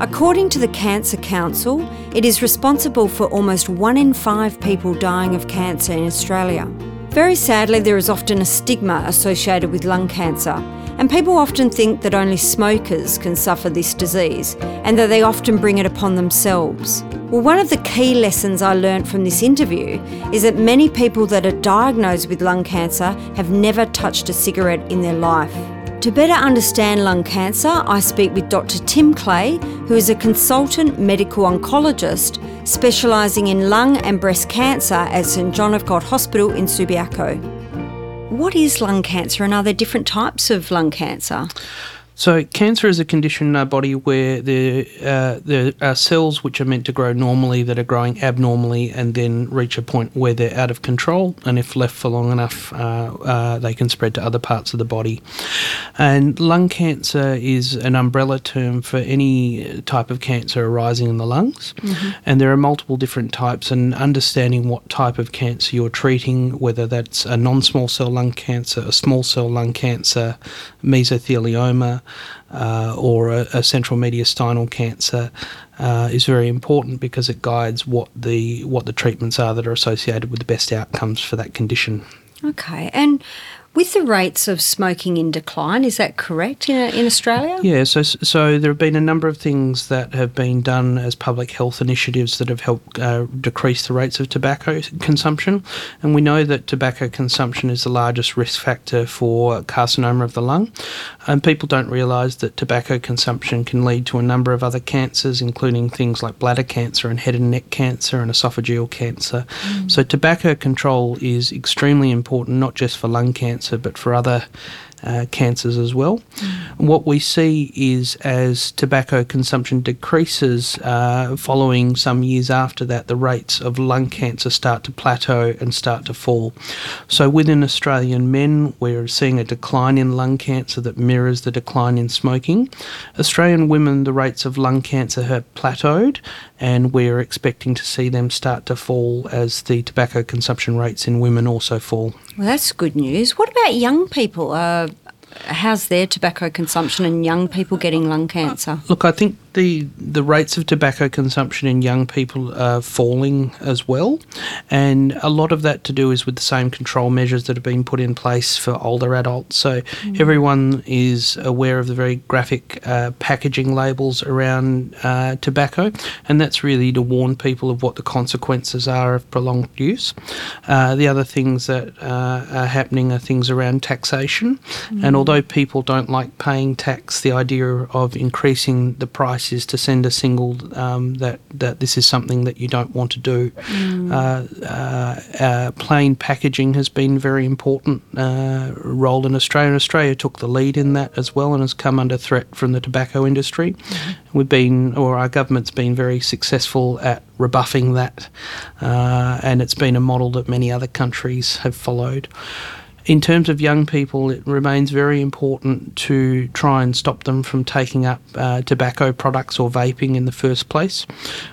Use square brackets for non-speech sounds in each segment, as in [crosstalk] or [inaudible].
According to the Cancer Council, it is responsible for almost one in five people dying of cancer in Australia. Very sadly, there is often a stigma associated with lung cancer, and people often think that only smokers can suffer this disease and that they often bring it upon themselves. Well, one of the key lessons I learned from this interview is that many people that are diagnosed with lung cancer have never touched a cigarette in their life. To better understand lung cancer, I speak with Dr. Tim Clay, who is a consultant medical oncologist specialising in lung and breast cancer at St John of God Hospital in Subiaco. What is lung cancer and are there different types of lung cancer? So, cancer is a condition in our body where there, uh, there are cells which are meant to grow normally that are growing abnormally and then reach a point where they're out of control. And if left for long enough, uh, uh, they can spread to other parts of the body. And lung cancer is an umbrella term for any type of cancer arising in the lungs. Mm-hmm. And there are multiple different types, and understanding what type of cancer you're treating, whether that's a non small cell lung cancer, a small cell lung cancer, mesothelioma uh, or a, a, central mediastinal cancer uh, is very important because it guides what the what the treatments are that are associated with the best outcomes for that condition. Okay, and with the rates of smoking in decline, is that correct in, in Australia? Yeah, so, so there have been a number of things that have been done as public health initiatives that have helped uh, decrease the rates of tobacco consumption. And we know that tobacco consumption is the largest risk factor for carcinoma of the lung. And people don't realise that tobacco consumption can lead to a number of other cancers, including things like bladder cancer and head and neck cancer and esophageal cancer. Mm. So, tobacco control is extremely important, not just for lung cancer cancer, but for other uh, cancers as well. Mm. What we see is as tobacco consumption decreases uh, following some years after that, the rates of lung cancer start to plateau and start to fall. So within Australian men, we're seeing a decline in lung cancer that mirrors the decline in smoking. Australian women, the rates of lung cancer have plateaued, and we're expecting to see them start to fall as the tobacco consumption rates in women also fall. Well, that's good news. What about young people? Uh, how's their tobacco consumption and young people getting lung cancer? Look, I think the the rates of tobacco consumption in young people are falling as well, and a lot of that to do is with the same control measures that have been put in place for older adults. So mm. everyone is aware of the very graphic uh, packaging labels around uh, tobacco, and that's really to warn people of what the consequences are of prolonged use. Uh, the other things that uh, are happening are things around taxation, mm. and although people don't like paying tax, the idea of increasing the price advice is to send a single um, that that this is something that you don't want to do. Mm. Uh, uh, uh, plain packaging has been very important uh, role in Australia. And Australia took the lead in that as well, and has come under threat from the tobacco industry. Mm-hmm. We've been, or our government's been very successful at rebuffing that, uh, and it's been a model that many other countries have followed in terms of young people, it remains very important to try and stop them from taking up uh, tobacco products or vaping in the first place.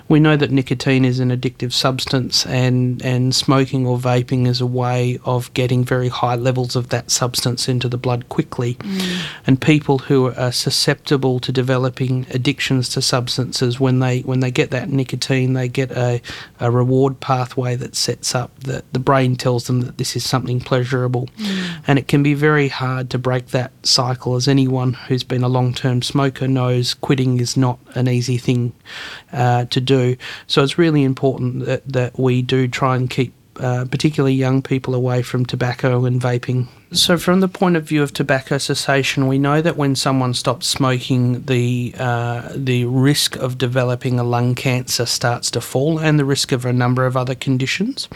We know that nicotine is an addictive substance, and, and smoking or vaping is a way of getting very high levels of that substance into the blood quickly. Mm. And people who are susceptible to developing addictions to substances, when they when they get that nicotine, they get a, a reward pathway that sets up that the brain tells them that this is something pleasurable. Mm. And it can be very hard to break that cycle, as anyone who's been a long term smoker knows quitting is not an easy thing uh, to do. So it's really important that, that we do try and keep uh, particularly young people away from tobacco and vaping. So, from the point of view of tobacco cessation, we know that when someone stops smoking, the uh, the risk of developing a lung cancer starts to fall, and the risk of a number of other conditions.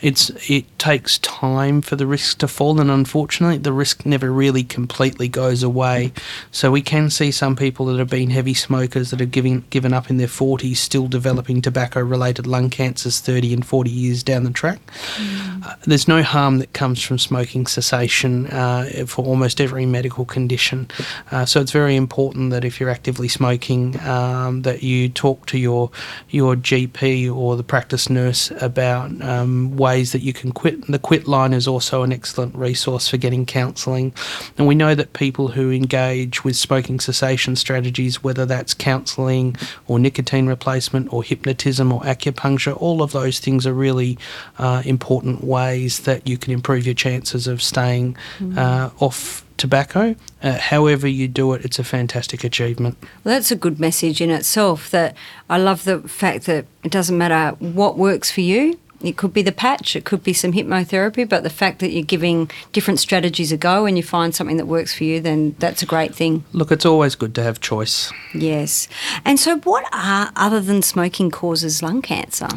It's it takes time for the risk to fall, and unfortunately, the risk never really completely goes away. So, we can see some people that have been heavy smokers that have given given up in their forties still developing tobacco-related lung cancers thirty and forty years down the track. Mm. Uh, there's no harm that comes from smoking cessation uh, for almost every medical condition. Uh, so it's very important that if you're actively smoking, um, that you talk to your your GP or the practice nurse about um, ways that you can quit. The Quit line is also an excellent resource for getting counselling, and we know that people who engage with smoking cessation strategies, whether that's counselling or nicotine replacement or hypnotism or acupuncture, all of those things are really uh, important ways that you can improve your chances of staying mm. uh, off tobacco. Uh, however you do it, it's a fantastic achievement. Well, that's a good message in itself. That I love the fact that it doesn't matter what works for you. It could be the patch, it could be some hypnotherapy, but the fact that you're giving different strategies a go and you find something that works for you, then that's a great thing. Look, it's always good to have choice. Yes. And so, what are, other than smoking, causes lung cancer?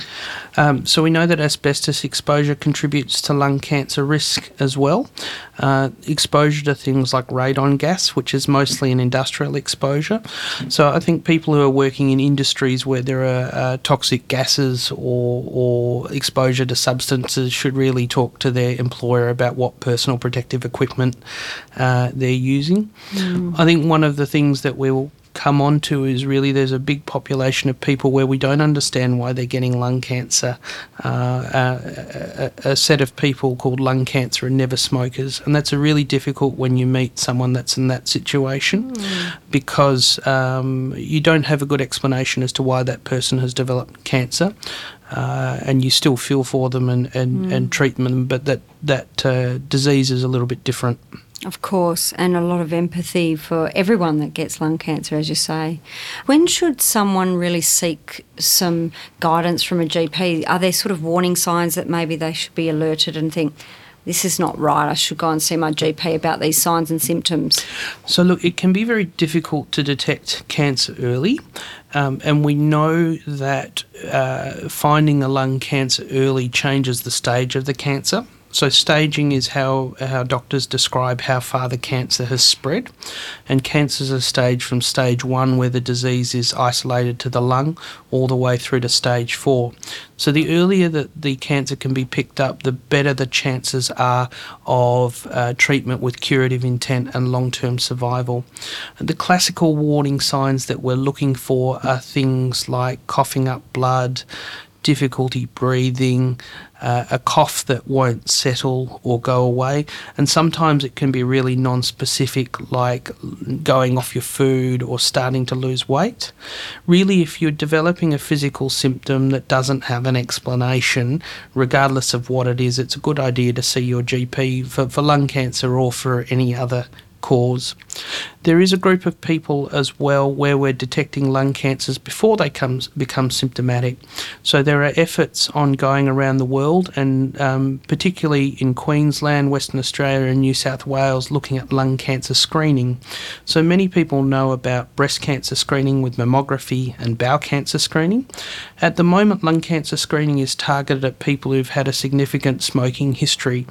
Um, so, we know that asbestos exposure contributes to lung cancer risk as well. Uh, exposure to things like radon gas, which is mostly an industrial exposure. So, I think people who are working in industries where there are uh, toxic gases or, or exposure to substances should really talk to their employer about what personal protective equipment uh, they're using. Mm. I think one of the things that we will come on to is really there's a big population of people where we don't understand why they're getting lung cancer. Uh, uh, a, a, set of people called lung cancer and never smokers, and that's a really difficult when you meet someone that's in that situation mm. because um, you don't have a good explanation as to why that person has developed cancer. Uh, and you still feel for them and, and, mm. and treat them, but that, that uh, disease is a little bit different. Of course, and a lot of empathy for everyone that gets lung cancer, as you say. When should someone really seek some guidance from a GP? Are there sort of warning signs that maybe they should be alerted and think, this is not right, I should go and see my GP about these signs and symptoms? So, look, it can be very difficult to detect cancer early, um, and we know that uh, finding a lung cancer early changes the stage of the cancer. So, staging is how, how doctors describe how far the cancer has spread. And cancers are staged from stage one, where the disease is isolated to the lung, all the way through to stage four. So, the earlier that the cancer can be picked up, the better the chances are of uh, treatment with curative intent and long term survival. The classical warning signs that we're looking for are things like coughing up blood, difficulty breathing, uh, a cough that won't settle or go away. And sometimes it can be really non specific, like going off your food or starting to lose weight. Really, if you're developing a physical symptom that doesn't have an explanation, regardless of what it is, it's a good idea to see your GP for, for lung cancer or for any other cause. There is a group of people as well where we're detecting lung cancers before they come, become symptomatic. So there are efforts ongoing around the world, and um, particularly in Queensland, Western Australia, and New South Wales, looking at lung cancer screening. So many people know about breast cancer screening with mammography and bowel cancer screening. At the moment, lung cancer screening is targeted at people who've had a significant smoking history.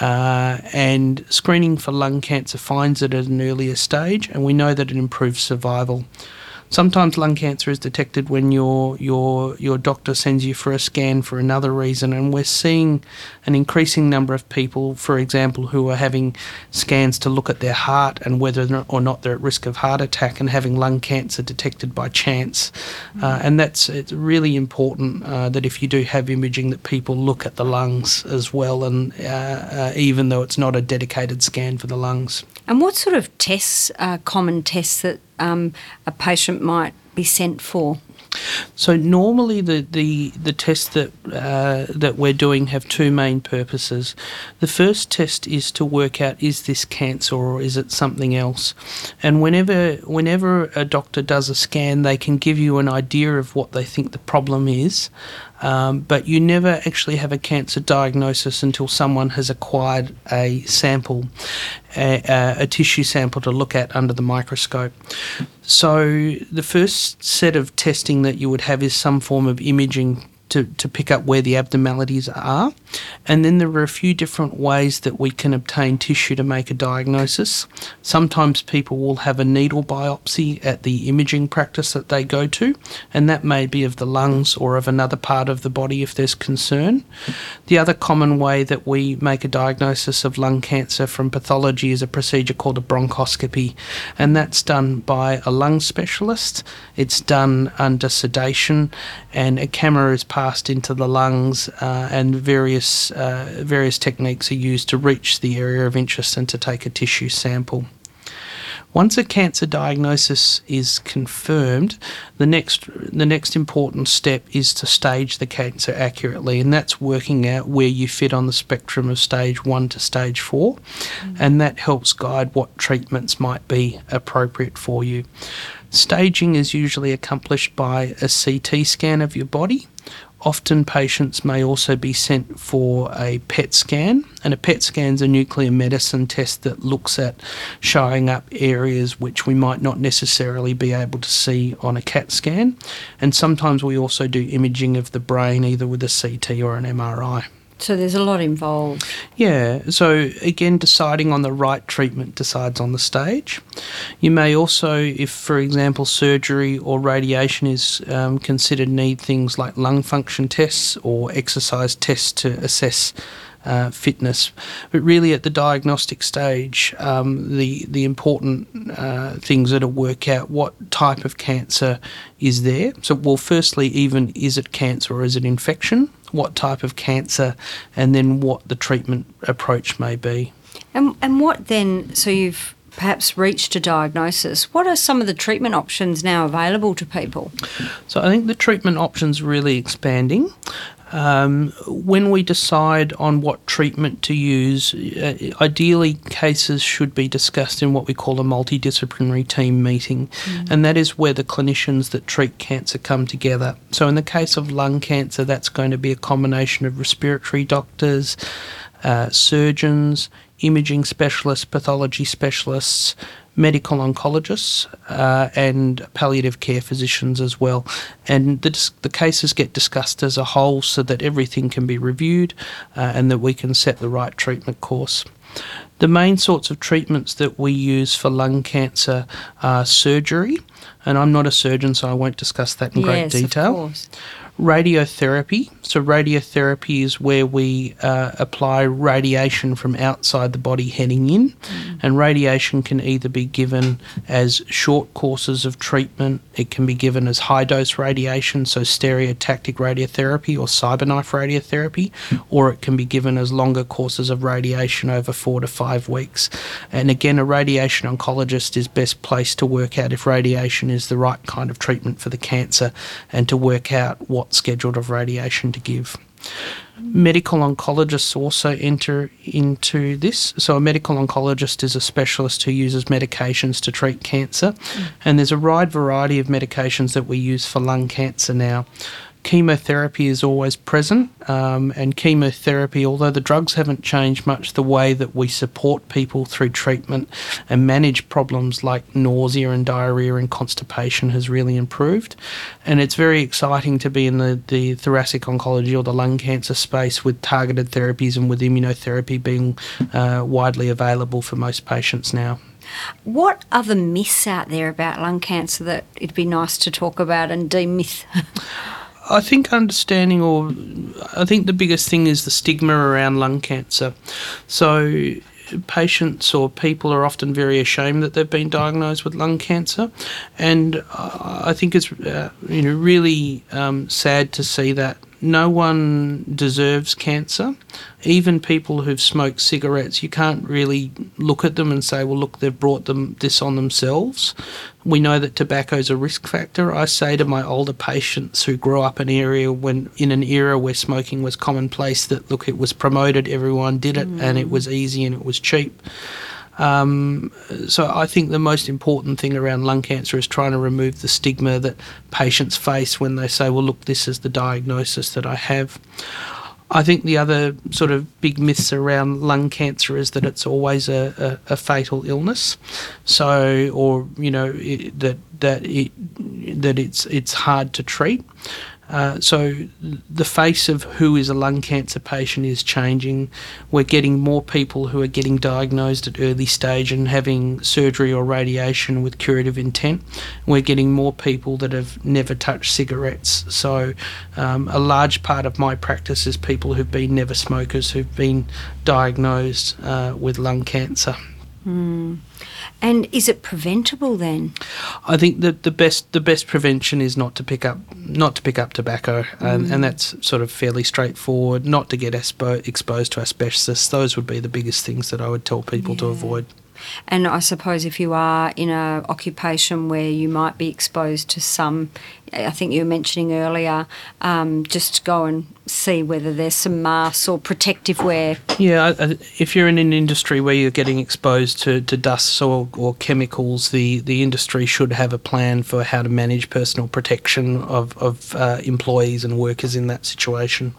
Uh, and screening for lung cancer finds it at an earlier stage, and we know that it improves survival. Sometimes lung cancer is detected when your your your doctor sends you for a scan for another reason, and we're seeing an increasing number of people, for example, who are having scans to look at their heart and whether or not they're at risk of heart attack, and having lung cancer detected by chance. Mm-hmm. Uh, and that's it's really important uh, that if you do have imaging, that people look at the lungs as well, and uh, uh even though it's not a dedicated scan for the lungs. And what sort of tests are common tests that um, a patient might be sent for? So normally the, the, the tests that uh, that we're doing have two main purposes. The first test is to work out is this cancer or is it something else, and whenever whenever a doctor does a scan, they can give you an idea of what they think the problem is, um, but you never actually have a cancer diagnosis until someone has acquired a sample, a, a, a tissue sample to look at under the microscope. So the first set of testing that you would have is some form of imaging to, to pick up where the abnormalities are. And then there are a few different ways that we can obtain tissue to make a diagnosis. Sometimes people will have a needle biopsy at the imaging practice that they go to, and that may be of the lungs or of another part of the body if there's concern. The other common way that we make a diagnosis of lung cancer from pathology is a procedure called a bronchoscopy, and that's done by a lung specialist. It's done under sedation, and a camera is passed into the lungs, uh, and various uh, various techniques are used to reach the area of interest and to take a tissue sample. Once a cancer diagnosis is confirmed, the next the next important step is to stage the cancer accurately, and that's working out where you fit on the spectrum of stage one to stage 4 mm. and that helps guide what treatments might be appropriate for you. Staging is usually accomplished by a CT scan of your body Often patients may also be sent for a PET scan, and a PET scan is a nuclear medicine test that looks at showing up areas which we might not necessarily be able to see on a CAT scan. And sometimes we also do imaging of the brain either with a CT or an MRI. So there's a lot involved. Yeah. So again, deciding on the right treatment decides on the stage. You may also, if for example surgery or radiation is um, considered, need things like lung function tests or exercise tests to assess. Uh, fitness, but really at the diagnostic stage, um, the the important uh, things are to work out what type of cancer is there. So, well, firstly, even is it cancer or is it infection? What type of cancer, and then what the treatment approach may be. And, and what then, so you've perhaps reached a diagnosis, what are some of the treatment options now available to people? So I think the treatment options really expanding. Um, when we decide on what treatment to use, uh, ideally cases should be discussed in what we call a multidisciplinary team meeting, mm. and that is where the clinicians that treat cancer come together. So, in the case of lung cancer, that's going to be a combination of respiratory doctors, uh, surgeons, imaging specialists, pathology specialists, medical oncologists, uh, and palliative care physicians as well. And the, the cases get discussed as a whole so that everything can be reviewed uh, and that we can set the right treatment course. The main sorts of treatments that we use for lung cancer are surgery, and I'm not a surgeon, so I won't discuss that in yes, great detail radiotherapy. So, radiotherapy is where we uh, apply radiation from outside the body heading in, mm. and radiation can either be given as short courses of treatment, it can be given as high dose radiation, so stereotactic radiotherapy or cyberknife radiotherapy, or it can be given as longer courses of radiation over four to five weeks. And again, a radiation oncologist is best placed to work out if radiation is the right kind of treatment for the cancer and to work out what schedule of radiation to give. Medical oncologists also enter into this. So, a medical oncologist is a specialist who uses medications to treat cancer, mm. and there's a wide variety of medications that we use for lung cancer now chemotherapy is always present, um, and chemotherapy, although the drugs haven't changed much, the way that we support people through treatment and manage problems like nausea and diarrhea and constipation has really improved. And it's very exciting to be in the, the thoracic oncology or the lung cancer space with targeted therapies and with immunotherapy being uh, widely available for most patients now. What other myths out there about lung cancer that it'd be nice to talk about and demyth? [laughs] I think understanding, or I think the biggest thing is the stigma around lung cancer. So, patients or people are often very ashamed that they've been diagnosed with lung cancer, and I think it's uh, you know really um, sad to see that no one deserves cancer. Even people who've smoked cigarettes, you can't really look at them and say, well, look, they've brought them this on themselves. We know that tobacco is a risk factor. I say to my older patients who grew up in an area when in an era where smoking was commonplace that look, it was promoted, everyone did it, mm. and it was easy and it was cheap. Um, so I think the most important thing around lung cancer is trying to remove the stigma that patients face when they say, "Well, look, this is the diagnosis that I have." I think the other sort of big myths around lung cancer is that it's always a, a, a fatal illness, so or you know it, that that it that it's it's hard to treat. Uh, so the face of who is a lung cancer patient is changing. We're getting more people who are getting diagnosed at early stage and having surgery or radiation with curative intent. We're getting more people that have never touched cigarettes. So um, a large part of my practice is people who've been never smokers who've been diagnosed uh, with lung cancer. Mm. And is it preventable then? I think that the best the best prevention is not to pick up not to pick up tobacco, and, mm. and that's sort of fairly straightforward. Not to get expo- exposed to asbestos. Those would be the biggest things that I would tell people yeah. to avoid. And I suppose if you are in an occupation where you might be exposed to some, I think you were mentioning earlier, um, just go and see whether there's some masks or protective wear. Yeah, if you're in an industry where you're getting exposed to, to dust or, or chemicals, the, the industry should have a plan for how to manage personal protection of, of uh, employees and workers in that situation.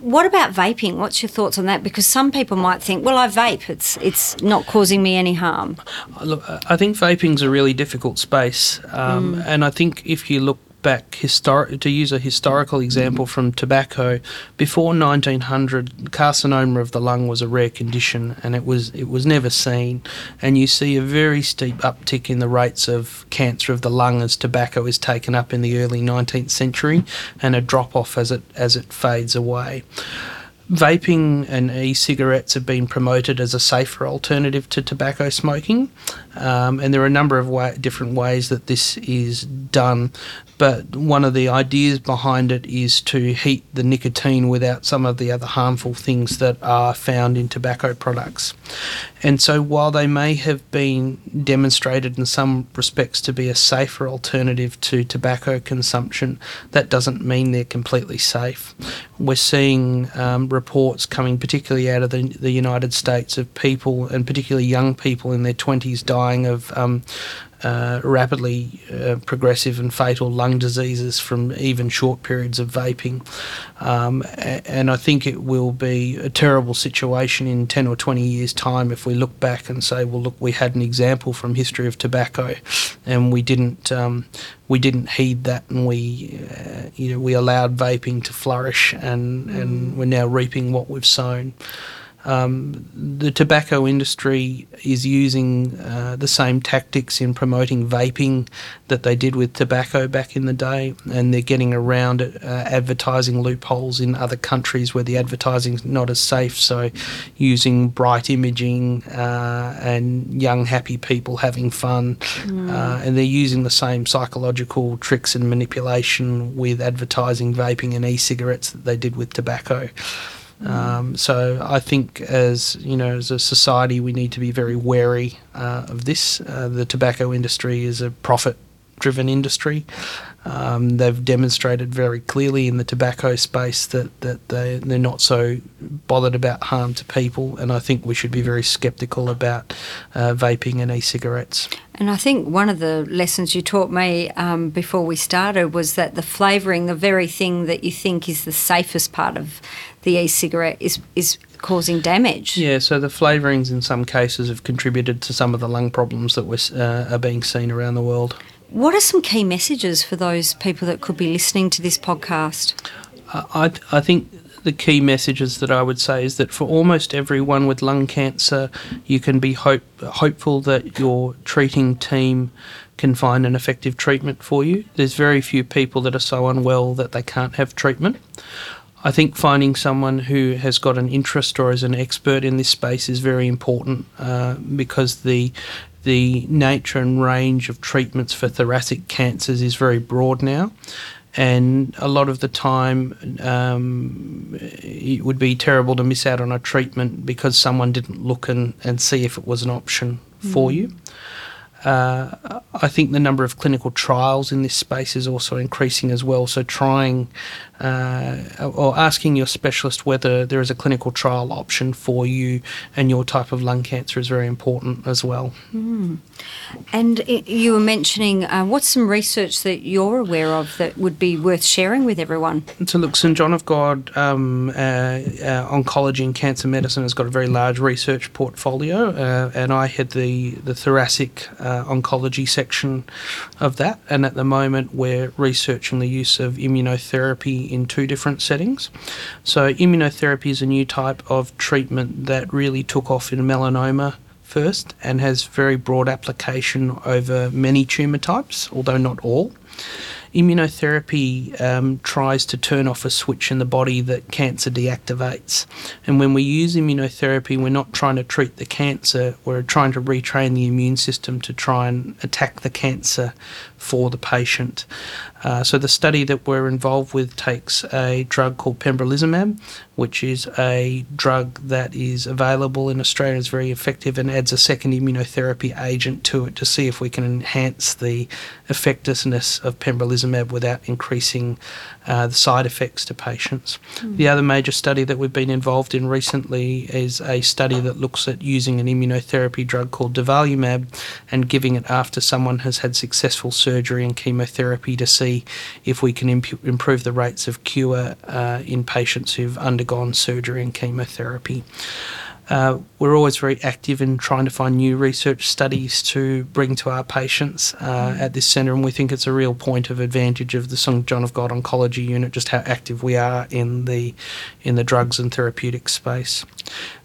What about vaping? What's your thoughts on that? Because some people might think, well, I vape, it's, it's not causing me any harm. Look, I think vaping's a really difficult space. Um, mm. And I think if you look back histor- to use a historical example from tobacco before 1900 carcinoma of the lung was a rare condition and it was it was never seen. And you see a very steep uptick in the rates of cancer of the lung as tobacco is taken up in the early 19th century and a drop off as it as it fades away Vaping and e cigarettes have been promoted as a safer alternative to tobacco smoking, um, and there are a number of different ways that this is done. But one of the ideas behind it is to heat the nicotine without some of the other harmful things that are found in tobacco products. And so, while they may have been demonstrated in some respects to be a safer alternative to tobacco consumption, that doesn't mean they're completely safe. We're seeing um, reports coming, particularly out of the, the, United States, of people, and particularly young people in their 20s, dying of um, uh, rapidly uh, progressive and fatal lung diseases from even short periods of vaping. Um, and I think it will be a terrible situation in 10 or 20 years' time if we look back and say, well, look, we had an example from history of tobacco and we didn't. Um, we didn't heed that, and we, uh, you know, we allowed vaping to flourish, and, and we're now reaping what we've sown. Um, the tobacco industry is using uh, the same tactics in promoting vaping that they did with tobacco back in the day, and they're getting around uh, advertising loopholes in other countries where the advertising's not as safe. So, using bright imaging uh, and young, happy people having fun, mm. and they're using the same psychological tricks and manipulation with advertising vaping and e-cigarettes that they did with tobacco. Um, so I think, as you know, as a society, we need to be very wary uh, of this. Uh, the tobacco industry is a profit-driven industry. Um, they've demonstrated very clearly in the tobacco space that, that they, they're not so bothered about harm to people, and I think we should be very sceptical about uh, vaping and e cigarettes. And I think one of the lessons you taught me um, before we started was that the flavouring, the very thing that you think is the safest part of the e-cigarette is is causing damage. Yeah, so the flavourings in some cases have contributed to some of the lung problems that we uh, are being seen around the world. What are some key messages for those people that could be listening to this podcast? I, I think the key messages that I would say is that for almost everyone with lung cancer, you can be hope, hopeful that your treating team can find an effective treatment for you. There's very few people that are so unwell that they can't have treatment. I think finding someone who has got an interest or is an expert in this space is very important uh, because the the nature and range of treatments for thoracic cancers is very broad now. And a lot of the time, um, it would be terrible to miss out on a treatment because someone didn't look and, and see if it was an option mm. for you. uh, I think the number of clinical trials in this space is also increasing as well. So, trying uh, or asking your specialist whether there is a clinical trial option for you and your type of lung cancer is very important as well. Mm. And it, you were mentioning uh, what's some research that you're aware of that would be worth sharing with everyone? So, look, St John of God um, uh, uh, Oncology and Cancer Medicine has got a very large research portfolio, uh, and I head the, the thoracic uh, oncology section of that. And at the moment, we're researching the use of immunotherapy in two different settings. So, immunotherapy is a new type of treatment that really took off in melanoma first and has very broad application over many tumour types, although not all. Immunotherapy um, tries to turn off a switch in the body that cancer deactivates. And when we use immunotherapy, we're not trying to treat the cancer, we're trying to retrain the immune system to try and attack the cancer for the patient. Uh, so the study that we're involved with takes a drug called pembrolizumab, which is a drug that is available in Australia, is very effective, and adds a second immunotherapy agent to it to see if we can enhance the effectiveness of pembrolizumab without increasing uh, the side effects to patients. Mm. The other major study that we've been involved in recently is a study that looks at using an immunotherapy drug called durvalumab and giving it after someone has had successful surgery and chemotherapy to see if we can imp- improve the rates of cure uh, in patients who've undergone surgery and chemotherapy. Uh, we're always very active in trying to find new research studies to bring to our patients uh, mm. at this centre, and we think it's a real point of advantage of the St John of God Oncology Unit, just how active we are in the in the drugs and therapeutic space.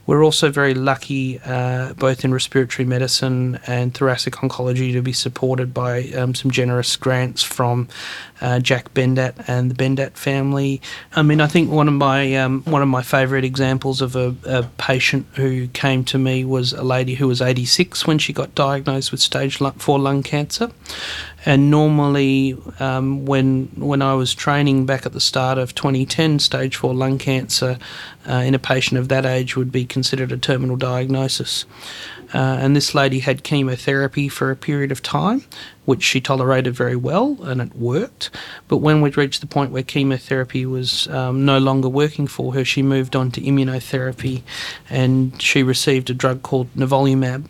We're also very lucky, uh, both in respiratory medicine and thoracic oncology, to be supported by um, some generous grants from uh, Jack Bendat and the Bendat family. I mean, I think one of my um, one of my favourite examples of a, a, patient who came to me was a lady who was 86 when she got diagnosed with stage four lung cancer, and normally, um, when when I was training back at the start of 2010, stage four lung cancer uh, in a patient of that age would be considered a terminal diagnosis. Uh, and this lady had chemotherapy for a period of time, which she tolerated very well, and it worked. But when we'd reached the point where chemotherapy was um, no longer working for her, she moved on to immunotherapy, and she received a drug called nivolumab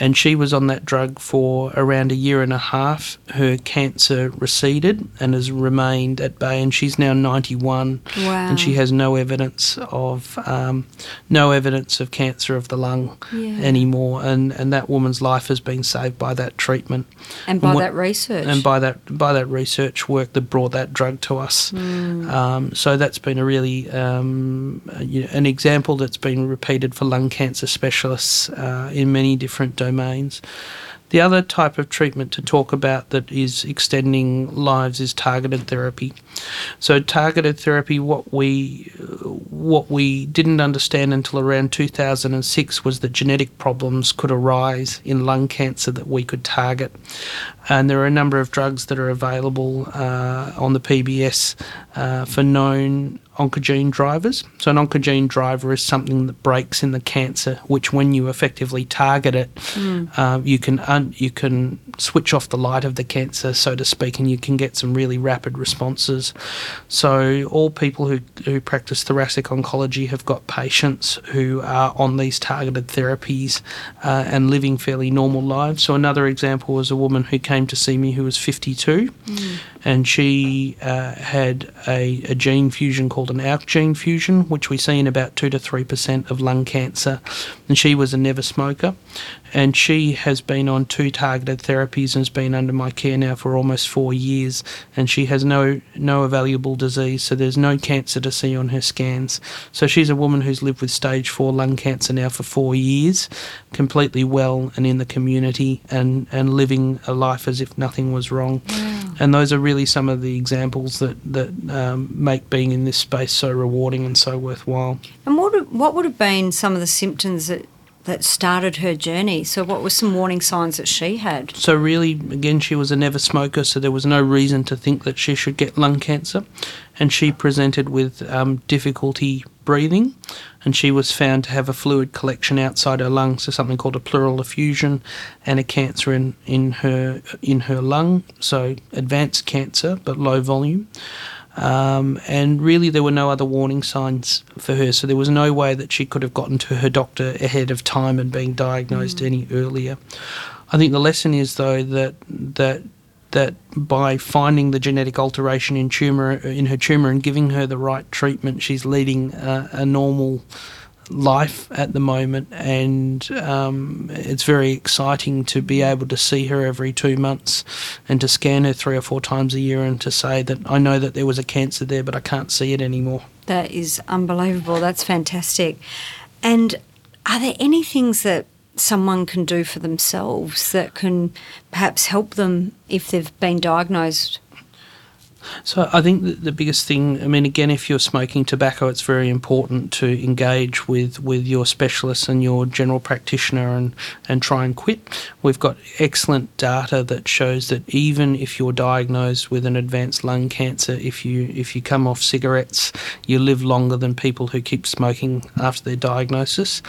and she was on that drug for around a year and a half. Her cancer receded and has remained at bay, and she's now 91, wow. and she has no evidence of um, no evidence of cancer of the lung yeah. anymore. And, and that woman's life has been saved by that treatment and by and that research and by that by that research work that brought that drug to us. Mm. Um, so that's been a really um, you know, an example that's been repeated for lung cancer specialists uh, in many different domains. The other type of treatment to talk about that is extending lives is targeted therapy. So targeted therapy, what we what we didn't understand until around 2006 was that genetic problems could arise in lung cancer that we could target, and there are a number of drugs that are available uh, on the PBS uh, for known oncogene drivers. So, an oncogene driver is something that breaks in the cancer, which, when you effectively target it, mm. uh, you can un- you can switch off the light of the cancer, so to speak, and you can get some really rapid responses. So, all people who who practice thoracic oncology have got patients who are on these targeted therapies uh, and living fairly normal lives. So, another example was a woman who came to see me who was 52, mm. and she uh, had a, a gene fusion called an ALK gene fusion, which we see in about 2 to 3% of lung cancer. And she was a never smoker. And she has been on two targeted therapies and has been under my care now for almost four years. And she has no, no evaluable disease, so there's no cancer to see on her scans. So she's a woman who's lived with stage 4 lung cancer now for four years, completely well and in the community and, and living a life as if nothing was wrong. Wow. And those are really some of the examples that, that um, make being in this space so rewarding and so worthwhile. And what, what would have been some of the symptoms that that started her journey. So, what were some warning signs that she had? So, really, again, she was a never smoker, so there was no reason to think that she should get lung cancer. And she presented with um, difficulty breathing, and she was found to have a fluid collection outside her lungs, so something called a pleural effusion, and a cancer in, in her in her lung, so advanced cancer but low volume. Um, and really, there were no other warning signs for her, so there was no way that she could have gotten to her doctor ahead of time and being diagnosed mm. any earlier. I think the lesson is though that that that by finding the genetic alteration in tumor in her tumor and giving her the right treatment, she's leading a, a normal life at the moment, and um, it's very exciting to be able to see her every two months and to scan her three or four times a year and to say that I know that there was a cancer there, but I can't see it anymore. That is unbelievable. That's fantastic. And are there any things that someone can do for themselves that can perhaps help them if they've been diagnosed so I think the biggest thing, I mean, again, if you're smoking tobacco, it's very important to engage with, with your specialist and your general practitioner and, and try and quit. We've got excellent data that shows that even if you're diagnosed with an advanced lung cancer, if you if you come off cigarettes, you live longer than people who keep smoking after their diagnosis.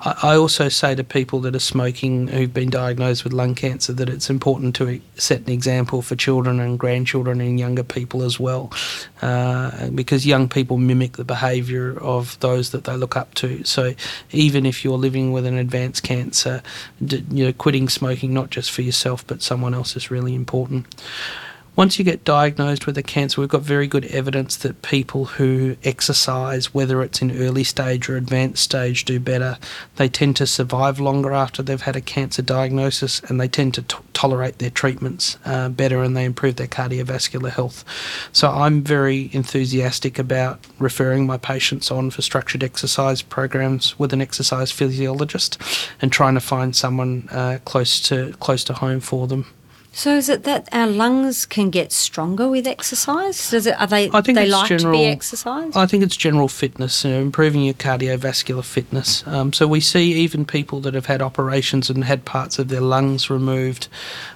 I, I also say to people that are smoking who've been diagnosed with lung cancer that it's important to set an example for children and grandchildren and younger people as well, uh, because young people mimic the behaviour of those that they look up to. So even if you're living with an advanced cancer, you know, quitting smoking not just for yourself but someone else is really important. Once you get diagnosed with a cancer, we've got very good evidence that people who exercise, whether it's in early stage or advanced stage, do better. They tend to survive longer after they've had a cancer diagnosis and they tend to t- tolerate their treatments uh, better and they improve their cardiovascular health. So I'm very enthusiastic about referring my patients on for structured exercise programs with an exercise physiologist and trying to find someone uh, close to close to home for them. So is it that our lungs can get stronger with exercise? Does it? Are they? I think they like general, to be exercised. I think it's general fitness, you know, improving your cardiovascular fitness. Um, so we see even people that have had operations and had parts of their lungs removed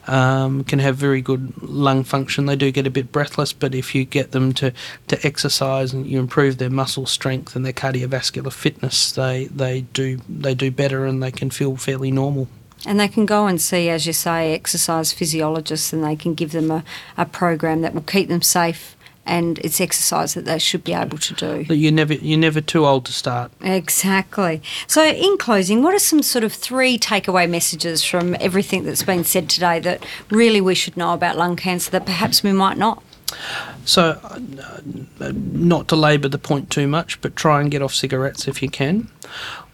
um, can have very good lung function. They do get a bit breathless, but if you get them to, to exercise and you improve their muscle strength and their cardiovascular fitness, they they do they do better and they can feel fairly normal. And they can go and see, as you say, exercise physiologists and they can give them a, a program that will keep them safe and it's exercise that they should be able to do. But you're never you're never too old to start. Exactly. So in closing, what are some sort of three takeaway messages from everything that's been said today that really we should know about lung cancer that perhaps we might not? So, uh, not to labour the point too much, but try and get off cigarettes if you can.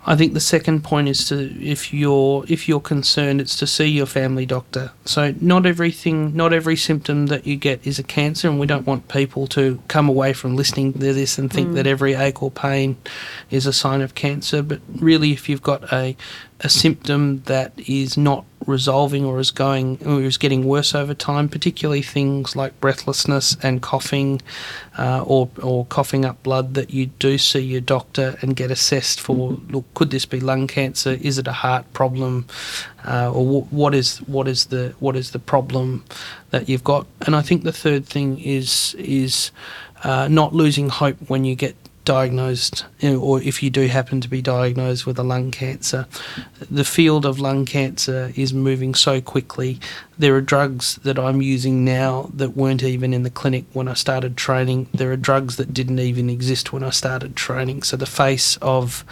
I think the second point is to if you're if you're concerned, it's to see your family doctor. So not everything, not every symptom that you get is a cancer, and we don't want people to come away from listening to this and think mm. that every ache or pain is a sign of cancer. But really, if you've got a a symptom that is not resolving or is going or is getting worse over time, particularly things like breathlessness and coughing, uh, or or coughing up blood, that you do see your doctor and get assessed for. Look, could this be lung cancer? Is it a heart problem? Uh, or w- what is what is the what is the problem that you've got? And I think the third thing is is uh, not losing hope when you get diagnosed, or if you do happen to be diagnosed with a lung cancer, the field of lung cancer is moving so quickly there are drugs that I'm using now that weren't even in the clinic when I started training. There are drugs that didn't even exist when I started training. So the face of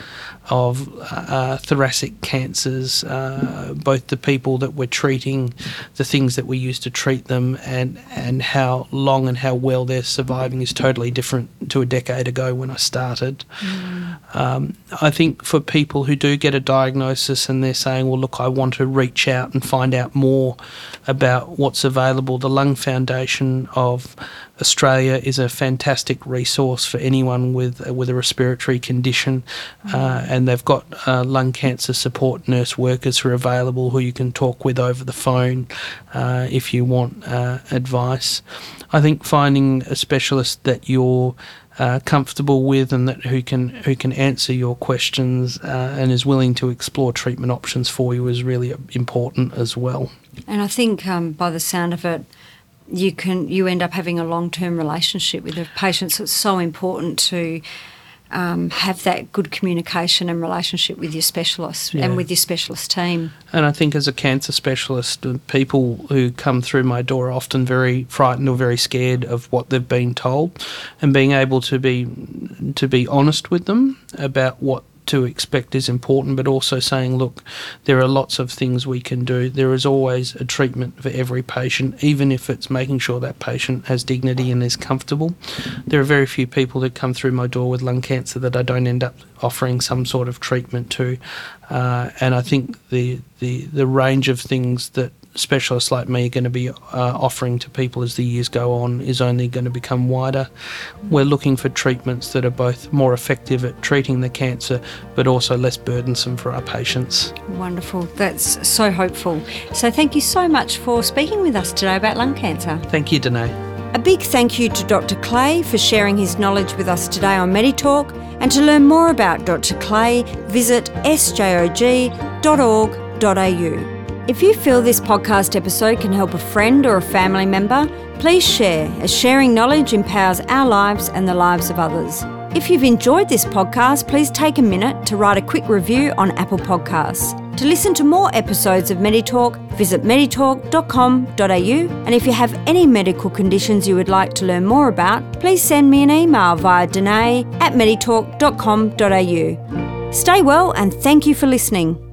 of uh, thoracic cancers, uh, both the people that we're treating, the things that we use to treat them, and and how long and how well they're surviving is totally different to a decade ago when I started. Mm. Um, I think for people who do get a diagnosis and they're saying, well, look, I want to reach out and find out more about what's available. The Lung Foundation of Australia is a fantastic resource for anyone with uh, with a respiratory condition, uh, and they've got uh, lung cancer support nurse workers who are available who you can talk with over the phone uh, if you want uh, advice. I think finding a specialist that you're uh, comfortable with and that who can who can answer your questions uh, and is willing to explore treatment options for you is really important as well. And I think um, by the sound of it, you can you end up having a long term relationship with the patients. So it's so important to um, have that good communication and relationship with your specialist Yeah. and with your specialist team. And I think as a cancer specialist, people who come through my door are often very frightened or very scared of what they've been told, and being able to be to be honest with them about what to expect is important, but also saying, look, there are lots of things we can do. There is always a treatment for every patient, even if it's making sure that patient has dignity and is comfortable. There are very few people that come through my door with lung cancer that I don't end up offering some sort of treatment to. Uh, and I think the, the, the range of things that specialists like me are going to be uh, offering to people as the years go on is only going to become wider. We're looking for treatments that are both more effective at treating the cancer but also less burdensome for our patients. Wonderful. That's so hopeful. So thank you so much for speaking with us today about lung cancer. Thank you, Danae. A big thank you to Dr. Clay for sharing his knowledge with us today on MediTalk. And to learn more about Dr. Clay, visit sjog.org.au. If you feel this podcast episode can help a friend or a family member, please share, as sharing knowledge empowers our lives and the lives of others. If you've enjoyed this podcast, please take a minute to write a quick review on Apple Podcasts. To listen to more episodes of MediTalk, visit meditalk.com.au. And if you have any medical conditions you would like to learn more about, please send me an email via danae at meditalk.com.au. Stay well and thank you for listening.